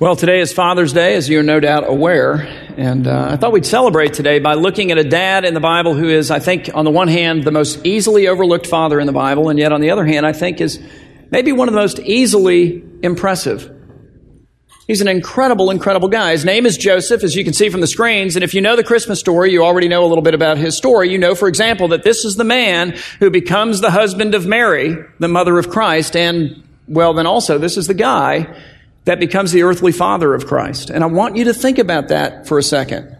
Well, today is Father's Day, as you're no doubt aware. And uh, I thought we'd celebrate today by looking at a dad in the Bible who is, I think, on the one hand, the most easily overlooked father in the Bible, and yet on the other hand, I think is maybe one of the most easily impressive. He's an incredible, incredible guy. His name is Joseph, as you can see from the screens. And if you know the Christmas story, you already know a little bit about his story. You know, for example, that this is the man who becomes the husband of Mary, the mother of Christ. And, well, then also, this is the guy that becomes the earthly father of Christ. And I want you to think about that for a second.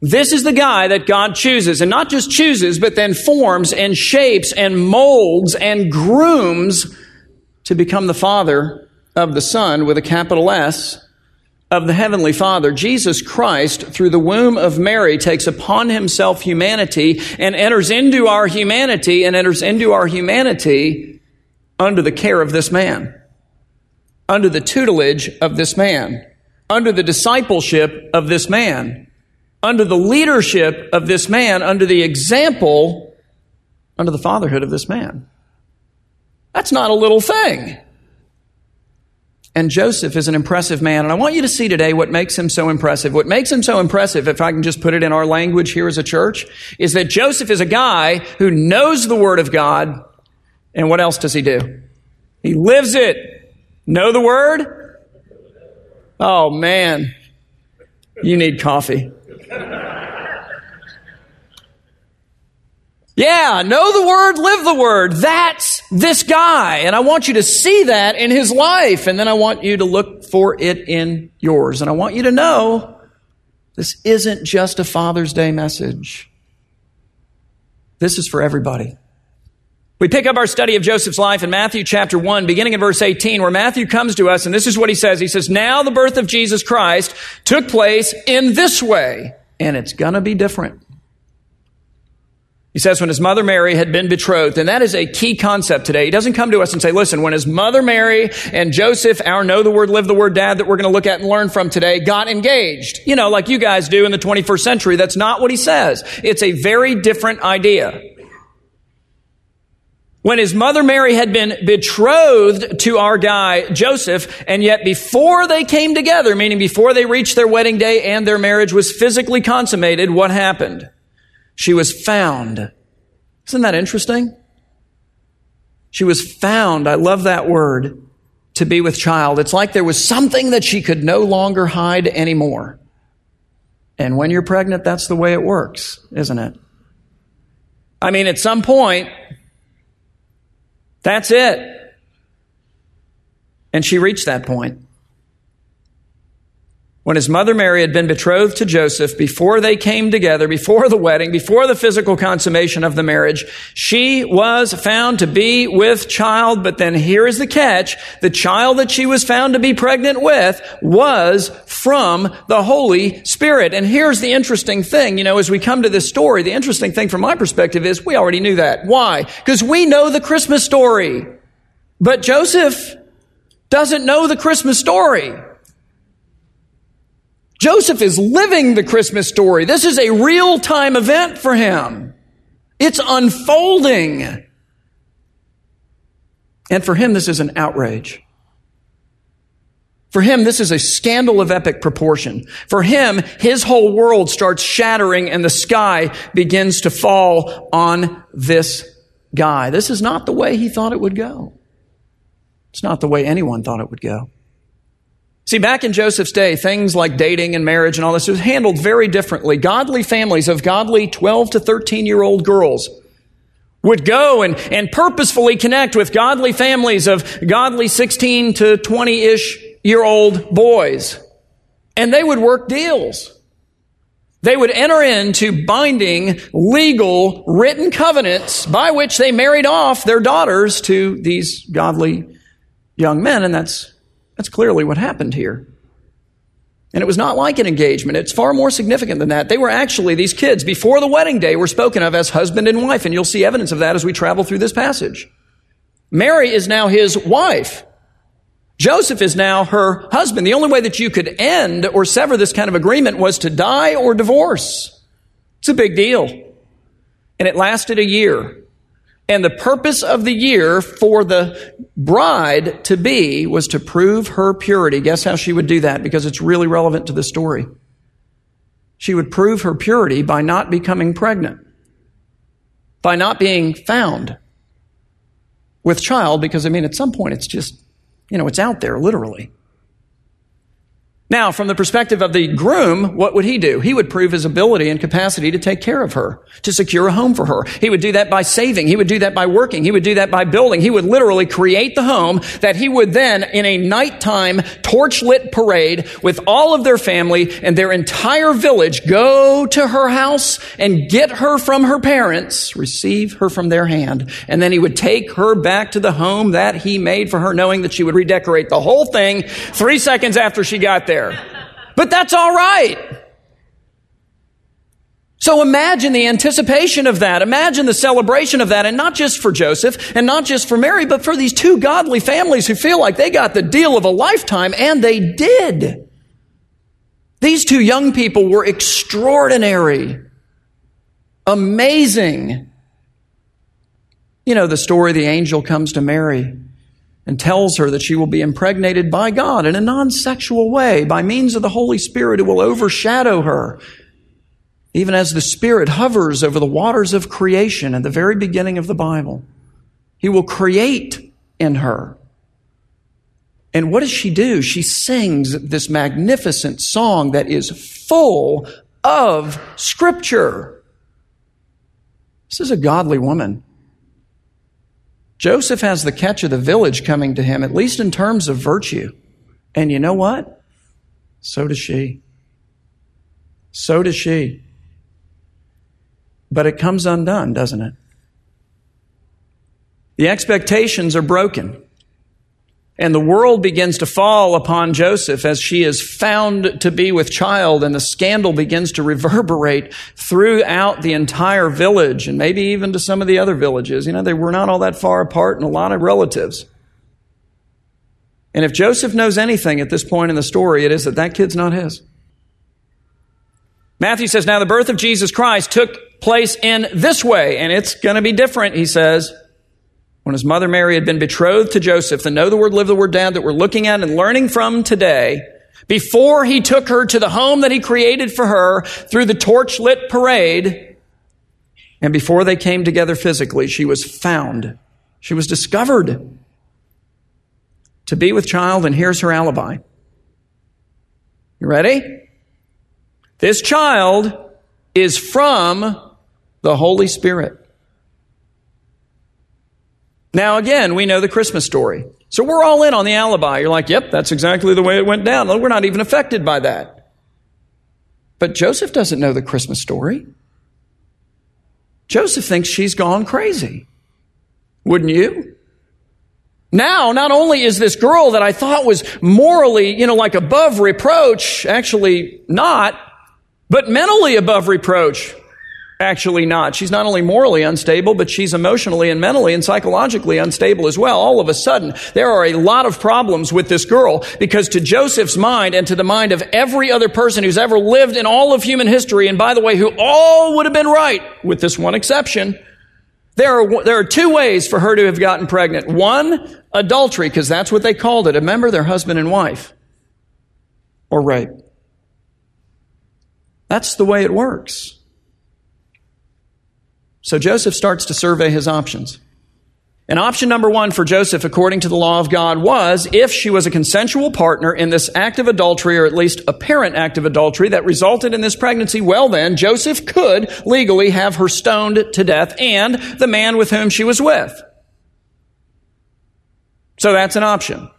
This is the guy that God chooses, and not just chooses, but then forms and shapes and molds and grooms to become the father of the Son with a capital S of the Heavenly Father. Jesus Christ, through the womb of Mary, takes upon himself humanity and enters into our humanity and enters into our humanity under the care of this man under the tutelage of this man, under the discipleship of this man, under the leadership of this man, under the example, under the fatherhood of this man. That's not a little thing. And Joseph is an impressive man. And I want you to see today what makes him so impressive. What makes him so impressive, if I can just put it in our language here as a church, is that Joseph is a guy who knows the Word of God. And what else does he do? He lives it. Know the word? Oh man, you need coffee. Yeah, know the word, live the word. That's this guy. And I want you to see that in his life. And then I want you to look for it in yours. And I want you to know this isn't just a Father's Day message. This is for everybody. We pick up our study of Joseph's life in Matthew chapter 1, beginning in verse 18, where Matthew comes to us, and this is what he says. He says, Now the birth of Jesus Christ took place in this way, and it's gonna be different. He says, when his mother Mary had been betrothed, and that is a key concept today. He doesn't come to us and say, listen, when his mother Mary and Joseph, our know the word, live the word dad that we're going to look at and learn from today, got engaged. You know, like you guys do in the 21st century. That's not what he says. It's a very different idea when his mother Mary had been betrothed to our guy Joseph, and yet before they came together, meaning before they reached their wedding day and their marriage was physically consummated, what happened? She was found. Isn't that interesting? She was found, I love that word, to be with child. It's like there was something that she could no longer hide anymore. And when you're pregnant, that's the way it works, isn't it? I mean, at some point, that's it. And she reached that point. When his mother Mary had been betrothed to Joseph, before they came together, before the wedding, before the physical consummation of the marriage, she was found to be with child. But then here is the catch. The child that she was found to be pregnant with was from the Holy Spirit. And here's the interesting thing. You know, as we come to this story, the interesting thing from my perspective is we already knew that. Why? Because we know the Christmas story. But Joseph doesn't know the Christmas story. Joseph is living the Christmas story. This is a real time event for him. It's unfolding. And for him, this is an outrage. For him, this is a scandal of epic proportion. For him, his whole world starts shattering and the sky begins to fall on this guy. This is not the way he thought it would go. It's not the way anyone thought it would go. See, back in Joseph's day, things like dating and marriage and all this was handled very differently. Godly families of godly 12 to 13 year old girls would go and, and purposefully connect with godly families of godly 16 to 20 ish year old boys. And they would work deals. They would enter into binding, legal, written covenants by which they married off their daughters to these godly young men. And that's that's clearly what happened here. And it was not like an engagement. It's far more significant than that. They were actually, these kids, before the wedding day, were spoken of as husband and wife. And you'll see evidence of that as we travel through this passage. Mary is now his wife. Joseph is now her husband. The only way that you could end or sever this kind of agreement was to die or divorce. It's a big deal. And it lasted a year. And the purpose of the year for the bride to be was to prove her purity. Guess how she would do that? Because it's really relevant to the story. She would prove her purity by not becoming pregnant, by not being found with child, because I mean, at some point it's just, you know, it's out there, literally. Now, from the perspective of the groom, what would he do? He would prove his ability and capacity to take care of her, to secure a home for her. He would do that by saving. He would do that by working. He would do that by building. He would literally create the home that he would then, in a nighttime torch-lit parade with all of their family and their entire village, go to her house and get her from her parents, receive her from their hand. And then he would take her back to the home that he made for her, knowing that she would redecorate the whole thing three seconds after she got there there. But that's all right. So imagine the anticipation of that. Imagine the celebration of that. And not just for Joseph and not just for Mary, but for these two godly families who feel like they got the deal of a lifetime, and they did. These two young people were extraordinary, amazing. You know, the story the angel comes to Mary and tells her that she will be impregnated by God in a non sexual way by means of the Holy Spirit who will overshadow her. Even as the Spirit hovers over the waters of creation at the very beginning of the Bible, He will create in her. And what does she do? She sings this magnificent song that is full of Scripture. This is a godly woman. Joseph has the catch of the village coming to him, at least in terms of virtue. And you know what? So does she. So does she. But it comes undone, doesn't it? The expectations are broken. And the world begins to fall upon Joseph as she is found to be with child, and the scandal begins to reverberate throughout the entire village, and maybe even to some of the other villages. You know, they were not all that far apart, and a lot of relatives. And if Joseph knows anything at this point in the story, it is that that kid's not his. Matthew says, Now the birth of Jesus Christ took place in this way, and it's going to be different, he says when his mother Mary had been betrothed to Joseph, the know the word, live the word down that we're looking at and learning from today, before he took her to the home that he created for her through the torch lit parade, and before they came together physically, she was found. She was discovered to be with child, and here's her alibi. You ready? This child is from the Holy Spirit. Now, again, we know the Christmas story. So we're all in on the alibi. You're like, yep, that's exactly the way it went down. We're not even affected by that. But Joseph doesn't know the Christmas story. Joseph thinks she's gone crazy. Wouldn't you? Now, not only is this girl that I thought was morally, you know, like above reproach, actually not, but mentally above reproach. Actually, not. She's not only morally unstable, but she's emotionally and mentally and psychologically unstable as well. All of a sudden, there are a lot of problems with this girl because to Joseph's mind and to the mind of every other person who's ever lived in all of human history, and by the way, who all would have been right, with this one exception, there are, there are two ways for her to have gotten pregnant. One, adultery, because that's what they called it. Remember, their husband and wife. Or rape. That's the way it works. So Joseph starts to survey his options. And option number one for Joseph, according to the law of God, was if she was a consensual partner in this act of adultery, or at least apparent act of adultery that resulted in this pregnancy, well then, Joseph could legally have her stoned to death and the man with whom she was with. So that's an option.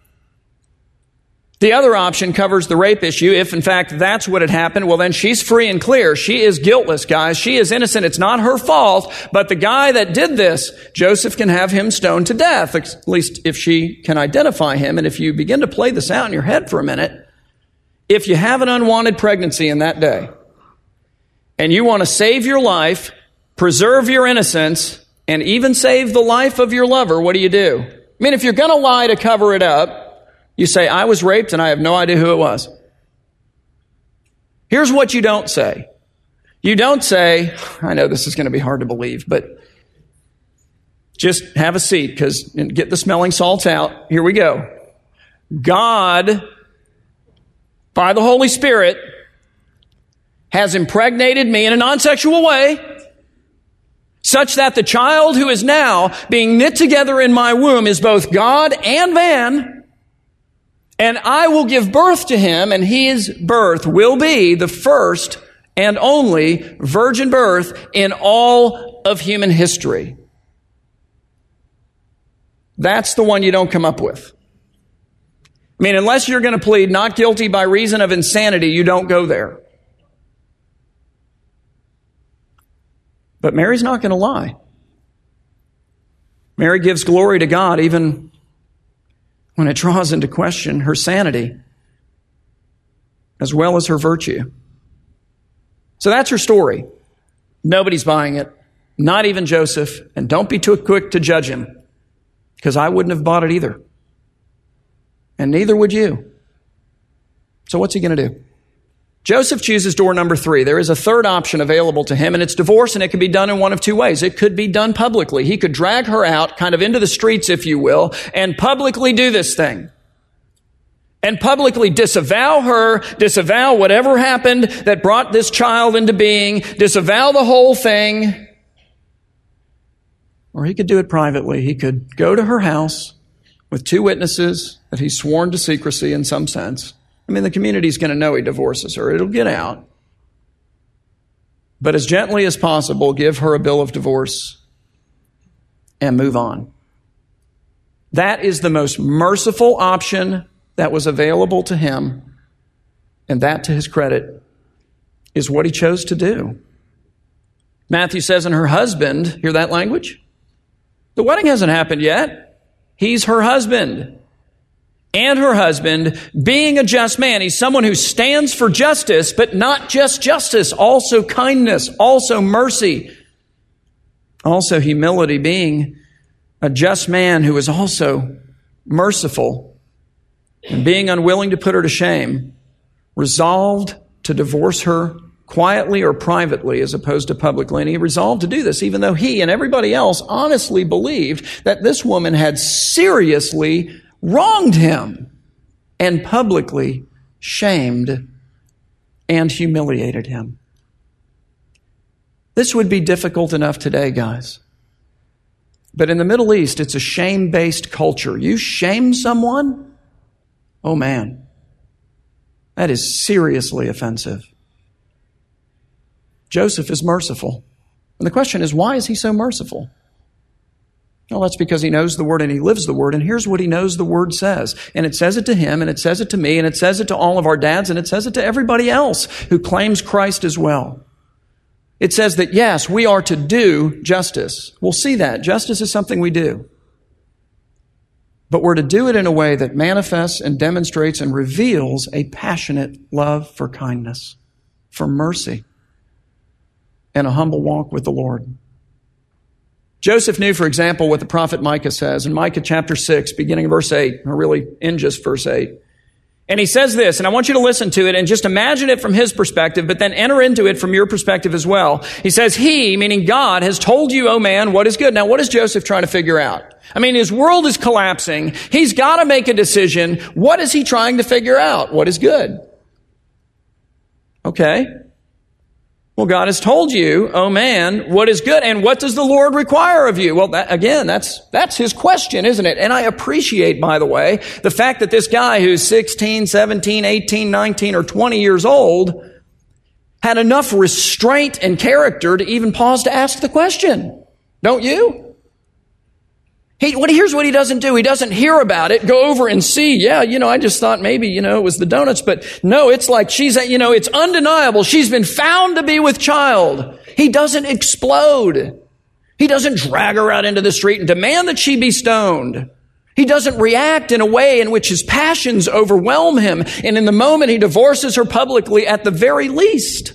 The other option covers the rape issue. If in fact that's what had happened, well then she's free and clear. She is guiltless, guys. She is innocent. It's not her fault. But the guy that did this, Joseph can have him stoned to death, at least if she can identify him. And if you begin to play this out in your head for a minute, if you have an unwanted pregnancy in that day, and you want to save your life, preserve your innocence, and even save the life of your lover, what do you do? I mean, if you're going to lie to cover it up, you say, I was raped and I have no idea who it was. Here's what you don't say. You don't say, I know this is going to be hard to believe, but just have a seat because get the smelling salts out. Here we go. God, by the Holy Spirit, has impregnated me in a non-sexual way such that the child who is now being knit together in my womb is both God and man. And I will give birth to him and his birth will be the first and only virgin birth in all of human history. That's the one you don't come up with. I mean, unless you're going to plead not guilty by reason of insanity, you don't go there. But Mary's not going to lie. Mary gives glory to God even when it draws into question her sanity as well as her virtue. So that's her story. Nobody's buying it, not even Joseph, and don't be too quick to judge him because I wouldn't have bought it either. And neither would you. So what's he going to do? Joseph chooses door number three. There is a third option available to him, and it's divorce, and it can be done in one of two ways. It could be done publicly. He could drag her out, kind of into the streets, if you will, and publicly do this thing. And publicly disavow her, disavow whatever happened that brought this child into being, disavow the whole thing. Or he could do it privately. He could go to her house with two witnesses that he's sworn to secrecy in some sense I mean, the community's going to know he divorces her. It'll get out. But as gently as possible, give her a bill of divorce and move on. That is the most merciful option that was available to him. And that, to his credit, is what he chose to do. Matthew says, and her husband, hear that language? The wedding hasn't happened yet. He's her husband and her husband, being a just man. He's someone who stands for justice, but not just justice, also kindness, also mercy, also humility, being a just man who is also merciful and being unwilling to put her to shame, resolved to divorce her quietly or privately as opposed to publicly. And he resolved to do this, even though he and everybody else honestly believed that this woman had seriously wronged him and publicly shamed and humiliated him. This would be difficult enough today, guys. But in the Middle East, it's a shame based culture. You shame someone? Oh man, that is seriously offensive. Joseph is merciful. And the question is, why is he so merciful? Well, that's because he knows the word and he lives the word. And here's what he knows the word says. And it says it to him, and it says it to me, and it says it to all of our dads, and it says it to everybody else who claims Christ as well. It says that yes, we are to do justice. We'll see that. Justice is something we do. But we're to do it in a way that manifests and demonstrates and reveals a passionate love for kindness, for mercy, and a humble walk with the Lord. Joseph knew, for example, what the prophet Micah says in Micah chapter 6, beginning of verse 8, or really in just verse 8. And he says this, and I want you to listen to it and just imagine it from his perspective, but then enter into it from your perspective as well. He says, He, meaning God, has told you, oh man, what is good. Now, what is Joseph trying to figure out? I mean, his world is collapsing. He's got to make a decision. What is he trying to figure out? What is good? Okay. Well, God has told you, oh man, what is good and what does the Lord require of you? Well, that, again, that's, that's his question, isn't it? And I appreciate, by the way, the fact that this guy who's 16, 17, 18, 19, or 20 years old had enough restraint and character to even pause to ask the question. Don't you? He, what, here's what he doesn't do. He doesn't hear about it, go over and see. Yeah, you know, I just thought maybe, you know, it was the donuts, but no, it's like she's, you know, it's undeniable. She's been found to be with child. He doesn't explode. He doesn't drag her out into the street and demand that she be stoned. He doesn't react in a way in which his passions overwhelm him. And in the moment he divorces her publicly at the very least.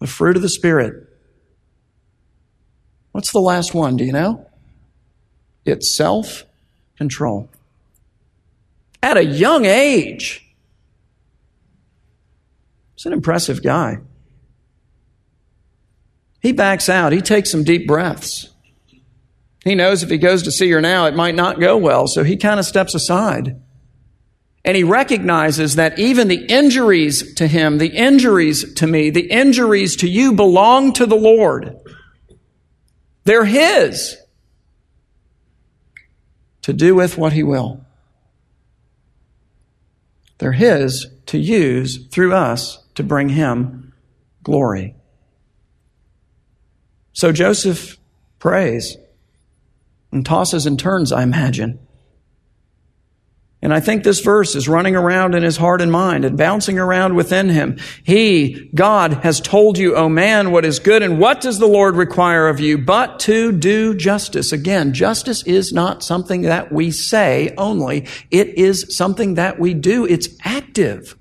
The fruit of the Spirit What's the last one? Do you know? It's self control. At a young age. He's an impressive guy. He backs out, he takes some deep breaths. He knows if he goes to see her now, it might not go well, so he kind of steps aside. And he recognizes that even the injuries to him, the injuries to me, the injuries to you belong to the Lord. They're his to do with what he will. They're his to use through us to bring him glory. So Joseph prays and tosses and turns, I imagine. And I think this verse is running around in his heart and mind and bouncing around within him. He, God, has told you, O man, what is good, and what does the Lord require of you but to do justice? Again, justice is not something that we say only. It is something that we do. It's active.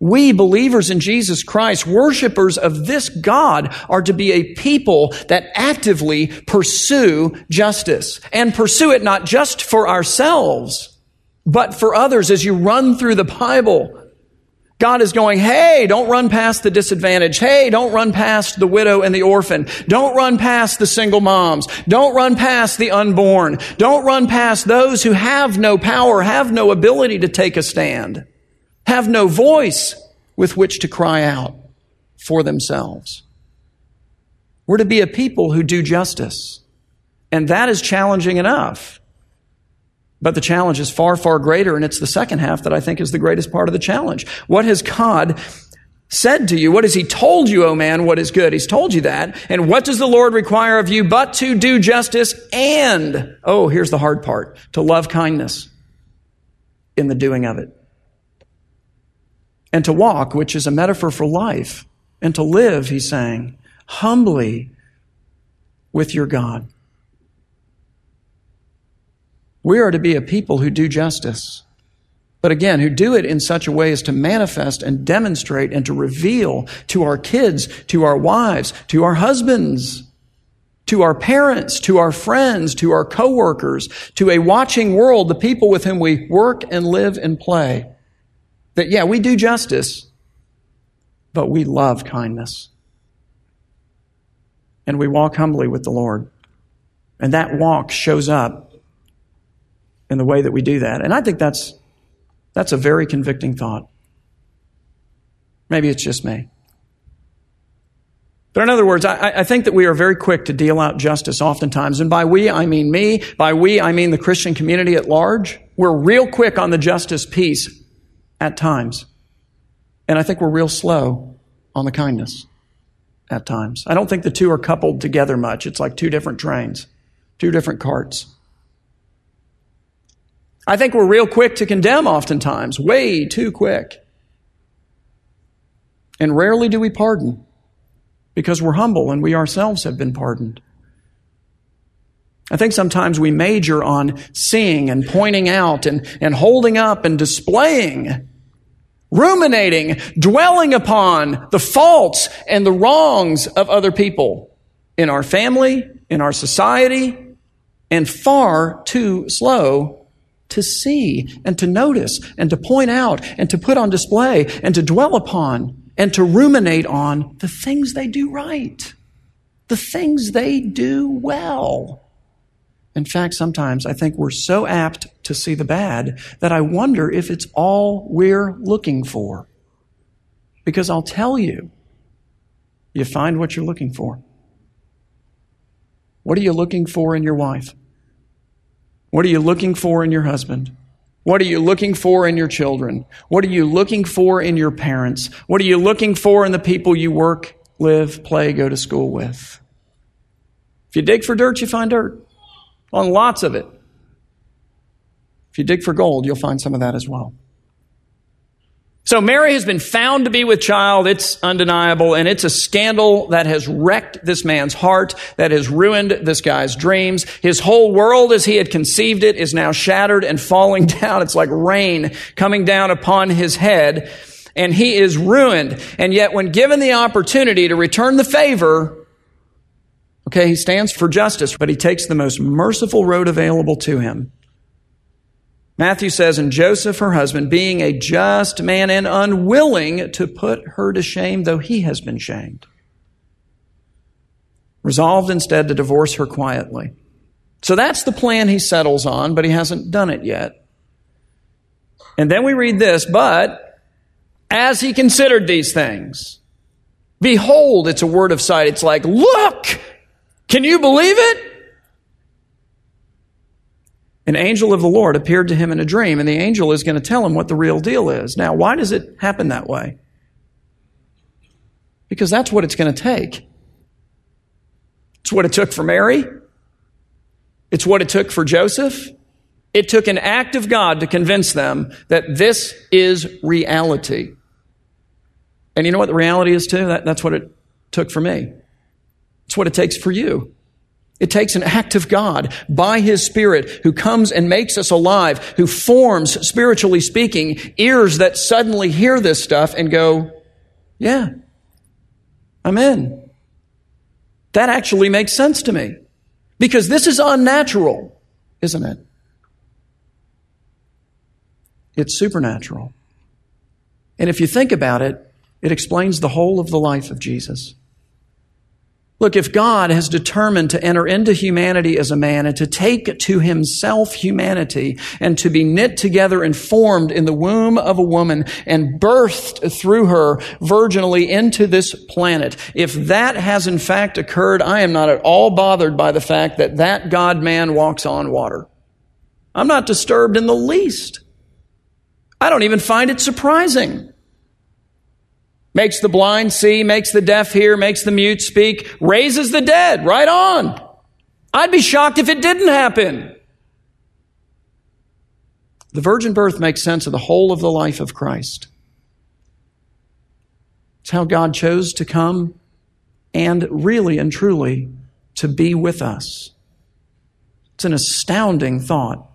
We believers in Jesus Christ, worshipers of this God, are to be a people that actively pursue justice and pursue it not just for ourselves, but for others as you run through the Bible. God is going, hey, don't run past the disadvantaged. Hey, don't run past the widow and the orphan. Don't run past the single moms. Don't run past the unborn. Don't run past those who have no power, have no ability to take a stand have no voice with which to cry out for themselves. We're to be a people who do justice. And that is challenging enough. But the challenge is far, far greater, and it's the second half that I think is the greatest part of the challenge. What has God said to you? What has He told you, O oh man, what is good? He's told you that. And what does the Lord require of you but to do justice and, oh, here's the hard part, to love kindness in the doing of it and to walk, which is a metaphor for life, and to live, he's saying, humbly with your God. We are to be a people who do justice. But again, who do it in such a way as to manifest and demonstrate and to reveal to our kids, to our wives, to our husbands, to our parents, to our friends, to our coworkers, to a watching world, the people with whom we work and live and play, that, yeah, we do justice, but we love kindness. And we walk humbly with the Lord. And that walk shows up in the way that we do that. And I think that's, that's a very convicting thought. Maybe it's just me. But in other words, I, I, think that we are very quick to deal out justice oftentimes. And by we, I mean me. By we, I mean the Christian community at large. We're real quick on the justice piece at times. And I think we're real slow on the kindness at times. I don't think the two are coupled together much. It's like two different trains, two different carts. I think we're real quick to condemn oftentimes, way too quick. And rarely do we pardon because we're humble and we ourselves have been pardoned. I think sometimes we major on seeing and pointing out and, and holding up and displaying, ruminating, dwelling upon the faults and the wrongs of other people in our family, in our society, and far too slow to see and to notice and to point out and to put on display and to dwell upon and to ruminate on the things they do right, the things they do well. In fact, sometimes I think we're so apt to see the bad that I wonder if it's all we're looking for. Because I'll tell you, you find what you're looking for. What are you looking for in your wife? What are you looking for in your husband? What are you looking for in your children? What are you looking for in your parents? What are you looking for in the people you work, live, play, go to school with? If you dig for dirt, you find dirt on lots of it. If you dig for gold, you'll find some of that as well. So Mary has been found to be with child. It's undeniable. And it's a scandal that has wrecked this man's heart, that has ruined this guy's dreams. His whole world as he had conceived it is now shattered and falling down. It's like rain coming down upon his head. And he is ruined. And yet when given the opportunity to return the favor, Okay, he stands for justice, but he takes the most merciful road available to him. Matthew says, and Joseph, her husband, being a just man and unwilling to put her to shame, though he has been shamed. resolved instead to divorce her quietly. So that's the plan he settles on, but he hasn't done it yet. And then we read this, but as he considered these things, behold, it's a word of sight. It's like, look, can you believe it? An angel of the Lord appeared to him in a dream, and the angel is going to tell him what the real deal is. Now, why does it happen that way? Because that's what it's going to take. It's what it took for Mary. It's what it took for Joseph. It took an act of God to convince them that this is reality. And you know what the reality is too? That, that's what it took for me. It's what it takes for you. It takes an act of God by His Spirit who comes and makes us alive, who forms, spiritually speaking, ears that suddenly hear this stuff and go, yeah, I'm in. That actually makes sense to me. Because this is unnatural, isn't it? It's supernatural. And if you think about it, it explains the whole of the life of Jesus. Look, if God has determined to enter into humanity as a man and to take to himself humanity and to be knit together and formed in the womb of a woman and birthed through her virginally into this planet, if that has in fact occurred, I am not at all bothered by the fact that that God man walks on water. I'm not disturbed in the least. I don't even find it surprising makes the blind see, makes the deaf hear, makes the mute speak, raises the dead. Right on. I'd be shocked if it didn't happen. The virgin birth makes sense of the whole of the life of Christ. It's how God chose to come and really and truly to be with us. It's an astounding thought.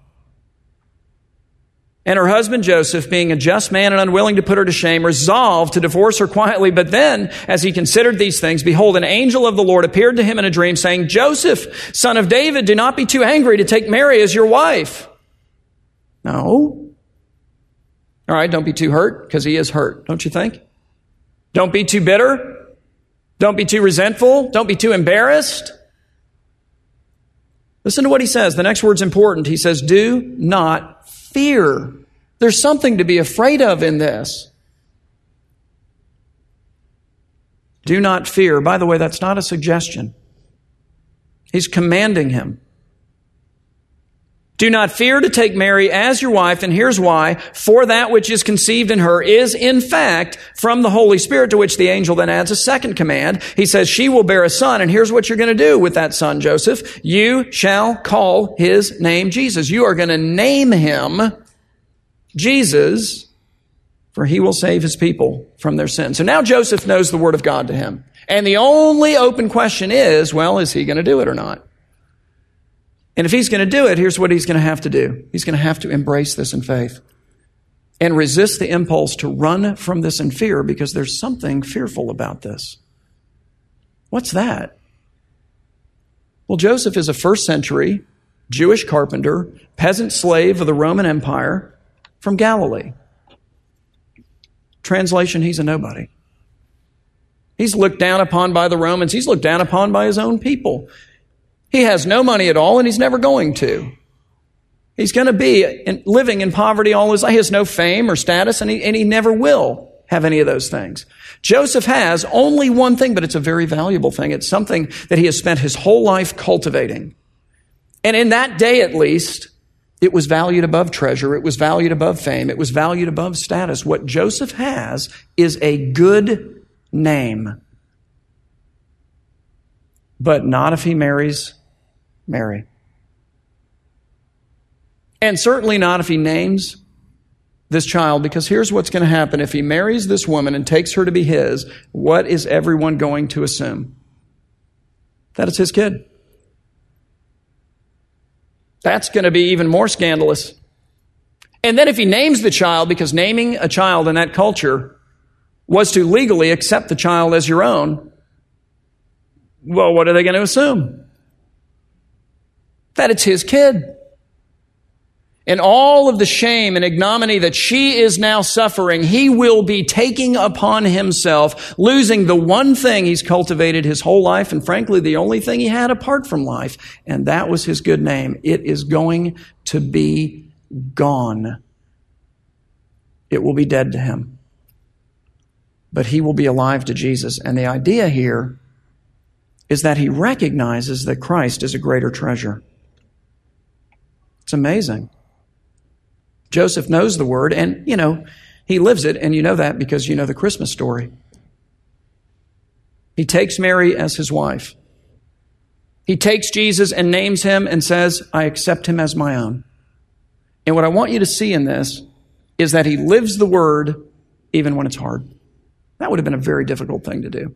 And her husband Joseph, being a just man and unwilling to put her to shame, resolved to divorce her quietly. But then, as he considered these things, behold, an angel of the Lord appeared to him in a dream, saying, Joseph, son of David, do not be too angry to take Mary as your wife. No. All right, don't be too hurt, because he is hurt, don't you think? Don't be too bitter. Don't be too resentful. Don't be too embarrassed. Listen to what he says. The next word's important. He says, Do not fear. There's something to be afraid of in this. Do not fear. By the way, that's not a suggestion. He's commanding him. Do not fear to take Mary as your wife, and here's why. For that which is conceived in her is in fact from the Holy Spirit, to which the angel then adds a second command. He says, She will bear a son, and here's what you're going to do with that son, Joseph. You shall call his name Jesus. You are going to name him Jesus, for he will save his people from their sins. So now Joseph knows the word of God to him. And the only open question is, well, is he going to do it or not? And if he's going to do it, here's what he's going to have to do. He's going to have to embrace this in faith and resist the impulse to run from this in fear because there's something fearful about this. What's that? Well, Joseph is a first century Jewish carpenter, peasant slave of the Roman Empire from Galilee. Translation, he's a nobody. He's looked down upon by the Romans. He's looked down upon by his own people. He has no money at all, and he's never going to. He's going to be in, living in poverty all his life. He has no fame or status, and he, and he never will have any of those things. Joseph has only one thing, but it's a very valuable thing. It's something that he has spent his whole life cultivating. And in that day, at least, it was valued above treasure. It was valued above fame. It was valued above status. What Joseph has is a good name. But not if he marries Mary. And certainly not if he names this child, because here's what's going to happen. If he marries this woman and takes her to be his, what is everyone going to assume? That it's his kid. That's going to be even more scandalous. And then if he names the child, because naming a child in that culture was to legally accept the child as your own, well, what are they going to assume? that it's his kid. And all of the shame and ignominy that she is now suffering, he will be taking upon himself, losing the one thing he's cultivated his whole life, and frankly, the only thing he had apart from life, and that was his good name. It is going to be gone. It will be dead to him. But he will be alive to Jesus. And the idea here is that he recognizes that Christ is a greater treasure. It's amazing. Joseph knows the word, and, you know, he lives it, and you know that because you know the Christmas story. He takes Mary as his wife. He takes Jesus and names him and says, I accept him as my own. And what I want you to see in this is that he lives the word even when it's hard. That would have been a very difficult thing to do.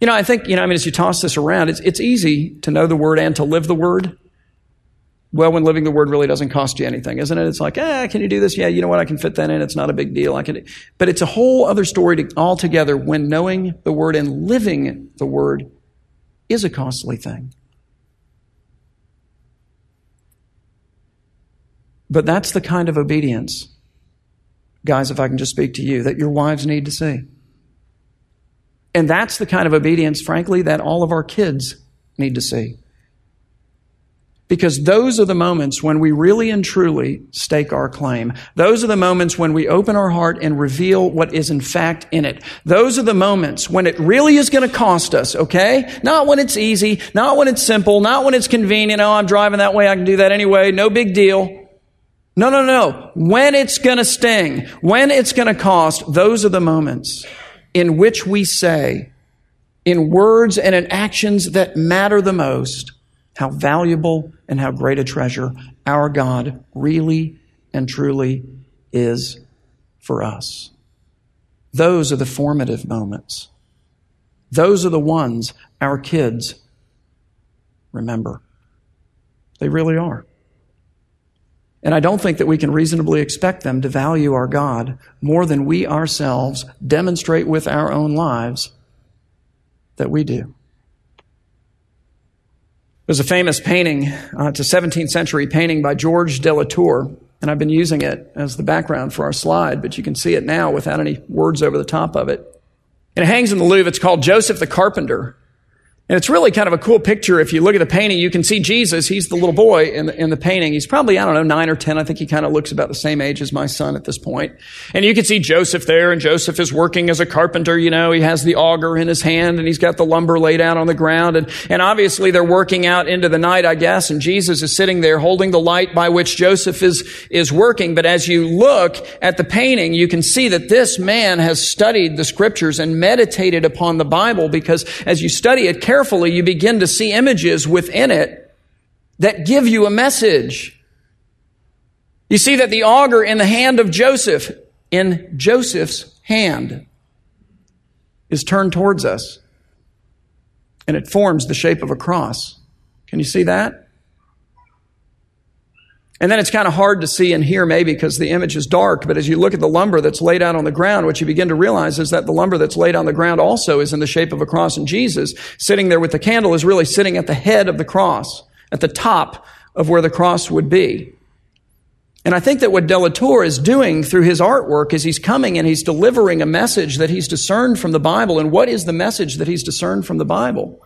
You know, I think, you know, I mean, as you toss this around, it's, it's easy to know the word and to live the word. Well, when living the word really doesn't cost you anything, isn't it? It's like, ah, can you do this? Yeah, you know what? I can fit that in. It's not a big deal. I can, but it's a whole other story to, altogether when knowing the word and living the word is a costly thing. But that's the kind of obedience, guys, if I can just speak to you, that your wives need to see. And that's the kind of obedience, frankly, that all of our kids need to see. Because those are the moments when we really and truly stake our claim. Those are the moments when we open our heart and reveal what is in fact in it. Those are the moments when it really is going to cost us, okay? Not when it's easy, not when it's simple, not when it's convenient. Oh, I'm driving that way, I can do that anyway, no big deal. No, no, no. When it's going to sting, when it's going to cost, those are the moments in which we say, in words and in actions that matter the most, how valuable and how great a treasure our God really and truly is for us. Those are the formative moments. Those are the ones our kids remember. They really are. And I don't think that we can reasonably expect them to value our God more than we ourselves demonstrate with our own lives that we do. There's a famous painting, uh, it's a 17th century painting by George de la Tour, and I've been using it as the background for our slide, but you can see it now without any words over the top of it. And it hangs in the Louvre. It's called Joseph the Carpenter. And it's really kind of a cool picture. If you look at the painting, you can see Jesus. He's the little boy in the, in the painting. He's probably, I don't know, nine or 10. I think he kind of looks about the same age as my son at this point. And you can see Joseph there, and Joseph is working as a carpenter. You know, he has the auger in his hand, and he's got the lumber laid out on the ground. And, and obviously they're working out into the night, I guess, and Jesus is sitting there holding the light by which Joseph is, is working. But as you look at the painting, you can see that this man has studied the scriptures and meditated upon the Bible because as you study it carefully, carefully, you begin to see images within it that give you a message. You see that the auger in the hand of Joseph, in Joseph's hand, is turned towards us. And it forms the shape of a cross. Can you see that? And then it's kind of hard to see and hear maybe because the image is dark. But as you look at the lumber that's laid out on the ground, what you begin to realize is that the lumber that's laid on the ground also is in the shape of a cross. And Jesus, sitting there with the candle, is really sitting at the head of the cross, at the top of where the cross would be. And I think that what de la Tour is doing through his artwork is he's coming and he's delivering a message that he's discerned from the Bible. And what is the message that he's discerned from the Bible?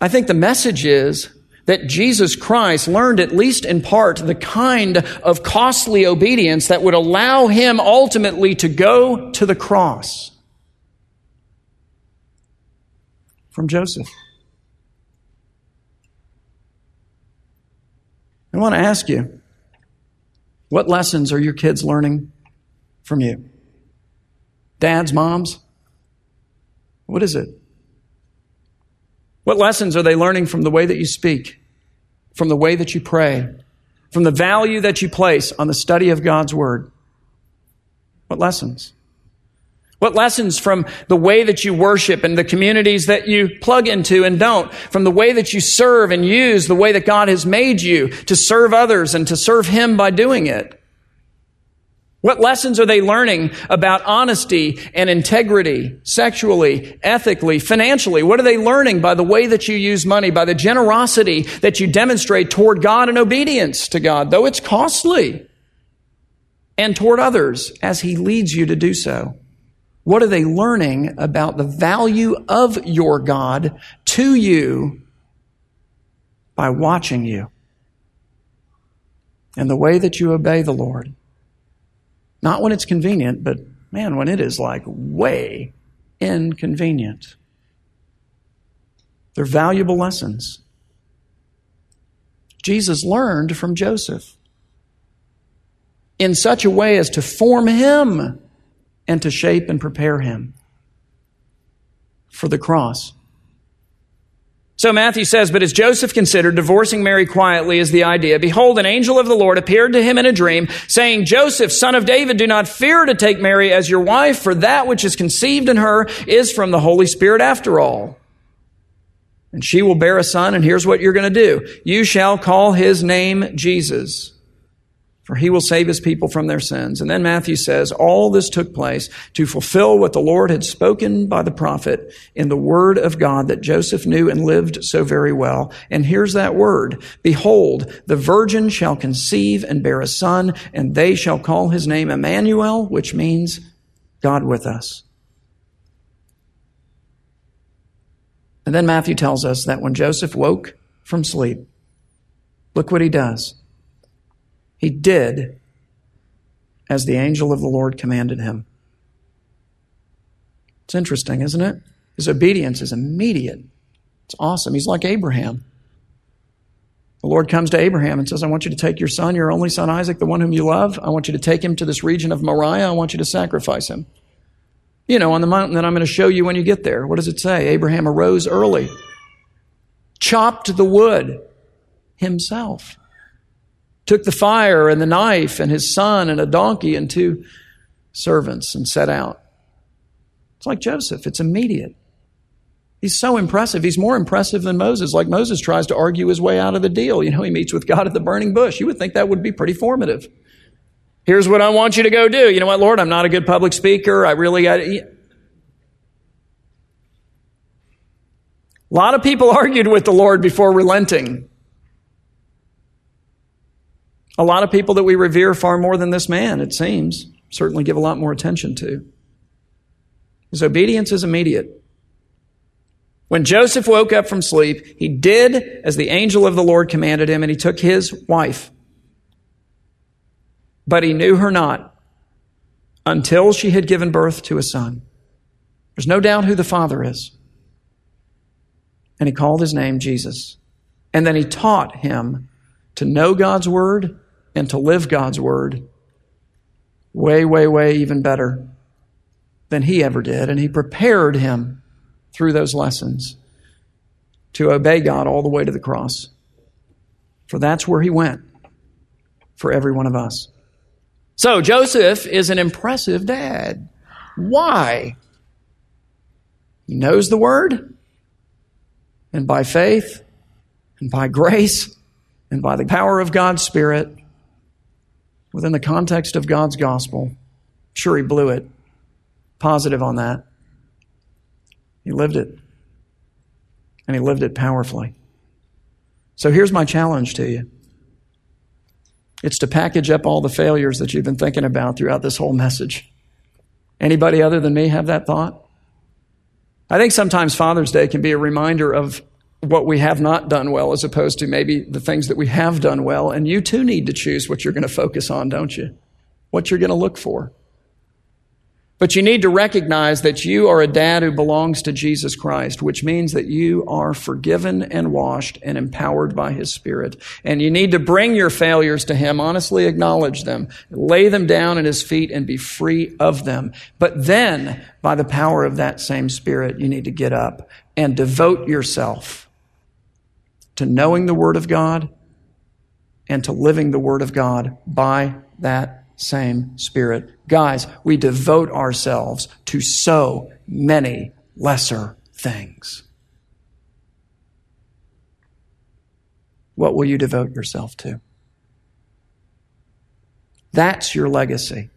I think the message is that Jesus Christ learned, at least in part, the kind of costly obedience that would allow him ultimately to go to the cross from Joseph. I want to ask you what lessons are your kids learning from you? Dads, moms? What is it? What lessons are they learning from the way that you speak, from the way that you pray, from the value that you place on the study of God's Word? What lessons? What lessons from the way that you worship and the communities that you plug into and don't, from the way that you serve and use the way that God has made you to serve others and to serve Him by doing it? What lessons are they learning about honesty and integrity, sexually, ethically, financially? What are they learning by the way that you use money, by the generosity that you demonstrate toward God and obedience to God, though it's costly, and toward others as He leads you to do so? What are they learning about the value of your God to you by watching you and the way that you obey the Lord? Not when it's convenient, but man, when it is like way inconvenient. They're valuable lessons. Jesus learned from Joseph in such a way as to form him and to shape and prepare him for the cross. So Matthew says, But as Joseph considered divorcing Mary quietly is the idea, behold, an angel of the Lord appeared to him in a dream, saying, Joseph, son of David, do not fear to take Mary as your wife, for that which is conceived in her is from the Holy Spirit after all. And she will bear a son, and here's what you're going to do. You shall call his name Jesus for he will save his people from their sins. And then Matthew says, all this took place to fulfill what the Lord had spoken by the prophet in the word of God that Joseph knew and lived so very well. And here's that word. Behold, the virgin shall conceive and bear a son, and they shall call his name Emmanuel, which means God with us. And then Matthew tells us that when Joseph woke from sleep, look what he does. He did as the angel of the Lord commanded him. It's interesting, isn't it? His obedience is immediate. It's awesome. He's like Abraham. The Lord comes to Abraham and says, I want you to take your son, your only son Isaac, the one whom you love. I want you to take him to this region of Moriah. I want you to sacrifice him. You know, on the mountain that I'm going to show you when you get there. What does it say? Abraham arose early, chopped the wood himself took the fire and the knife and his son and a donkey and two servants and set out. It's like Joseph, it's immediate. He's so impressive. He's more impressive than Moses. Like Moses tries to argue his way out of the deal. You know, he meets with God at the burning bush. You would think that would be pretty formative. Here's what I want you to go do. You know what, Lord? I'm not a good public speaker. I really got to. A lot of people argued with the Lord before relenting. A lot of people that we revere far more than this man, it seems, certainly give a lot more attention to. His obedience is immediate. When Joseph woke up from sleep, he did as the angel of the Lord commanded him, and he took his wife. But he knew her not until she had given birth to a son. There's no doubt who the father is. And he called his name Jesus. And then he taught him to know God's word and to live God's word way, way, way even better than he ever did. And he prepared him through those lessons to obey God all the way to the cross. For that's where he went for every one of us. So Joseph is an impressive dad. Why? He knows the word, and by faith, and by grace, and by the power of God's Spirit, within the context of God's gospel. Sure, he blew it. Positive on that. He lived it. And he lived it powerfully. So here's my challenge to you it's to package up all the failures that you've been thinking about throughout this whole message. Anybody other than me have that thought? I think sometimes Father's Day can be a reminder of what we have not done well as opposed to maybe the things that we have done well. And you too need to choose what you're going to focus on, don't you? What you're going to look for. But you need to recognize that you are a dad who belongs to Jesus Christ, which means that you are forgiven and washed and empowered by His Spirit. And you need to bring your failures to Him, honestly acknowledge them, lay them down at His feet and be free of them. But then, by the power of that same Spirit, you need to get up and devote yourself to knowing the Word of God and to living the Word of God by that same Spirit. Guys, we devote ourselves to so many lesser things. What will you devote yourself to? That's your legacy.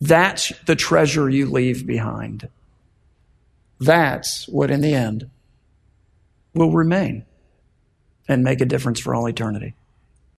That's the treasure you leave behind. That's what, in the end, will remain and make a difference for all eternity.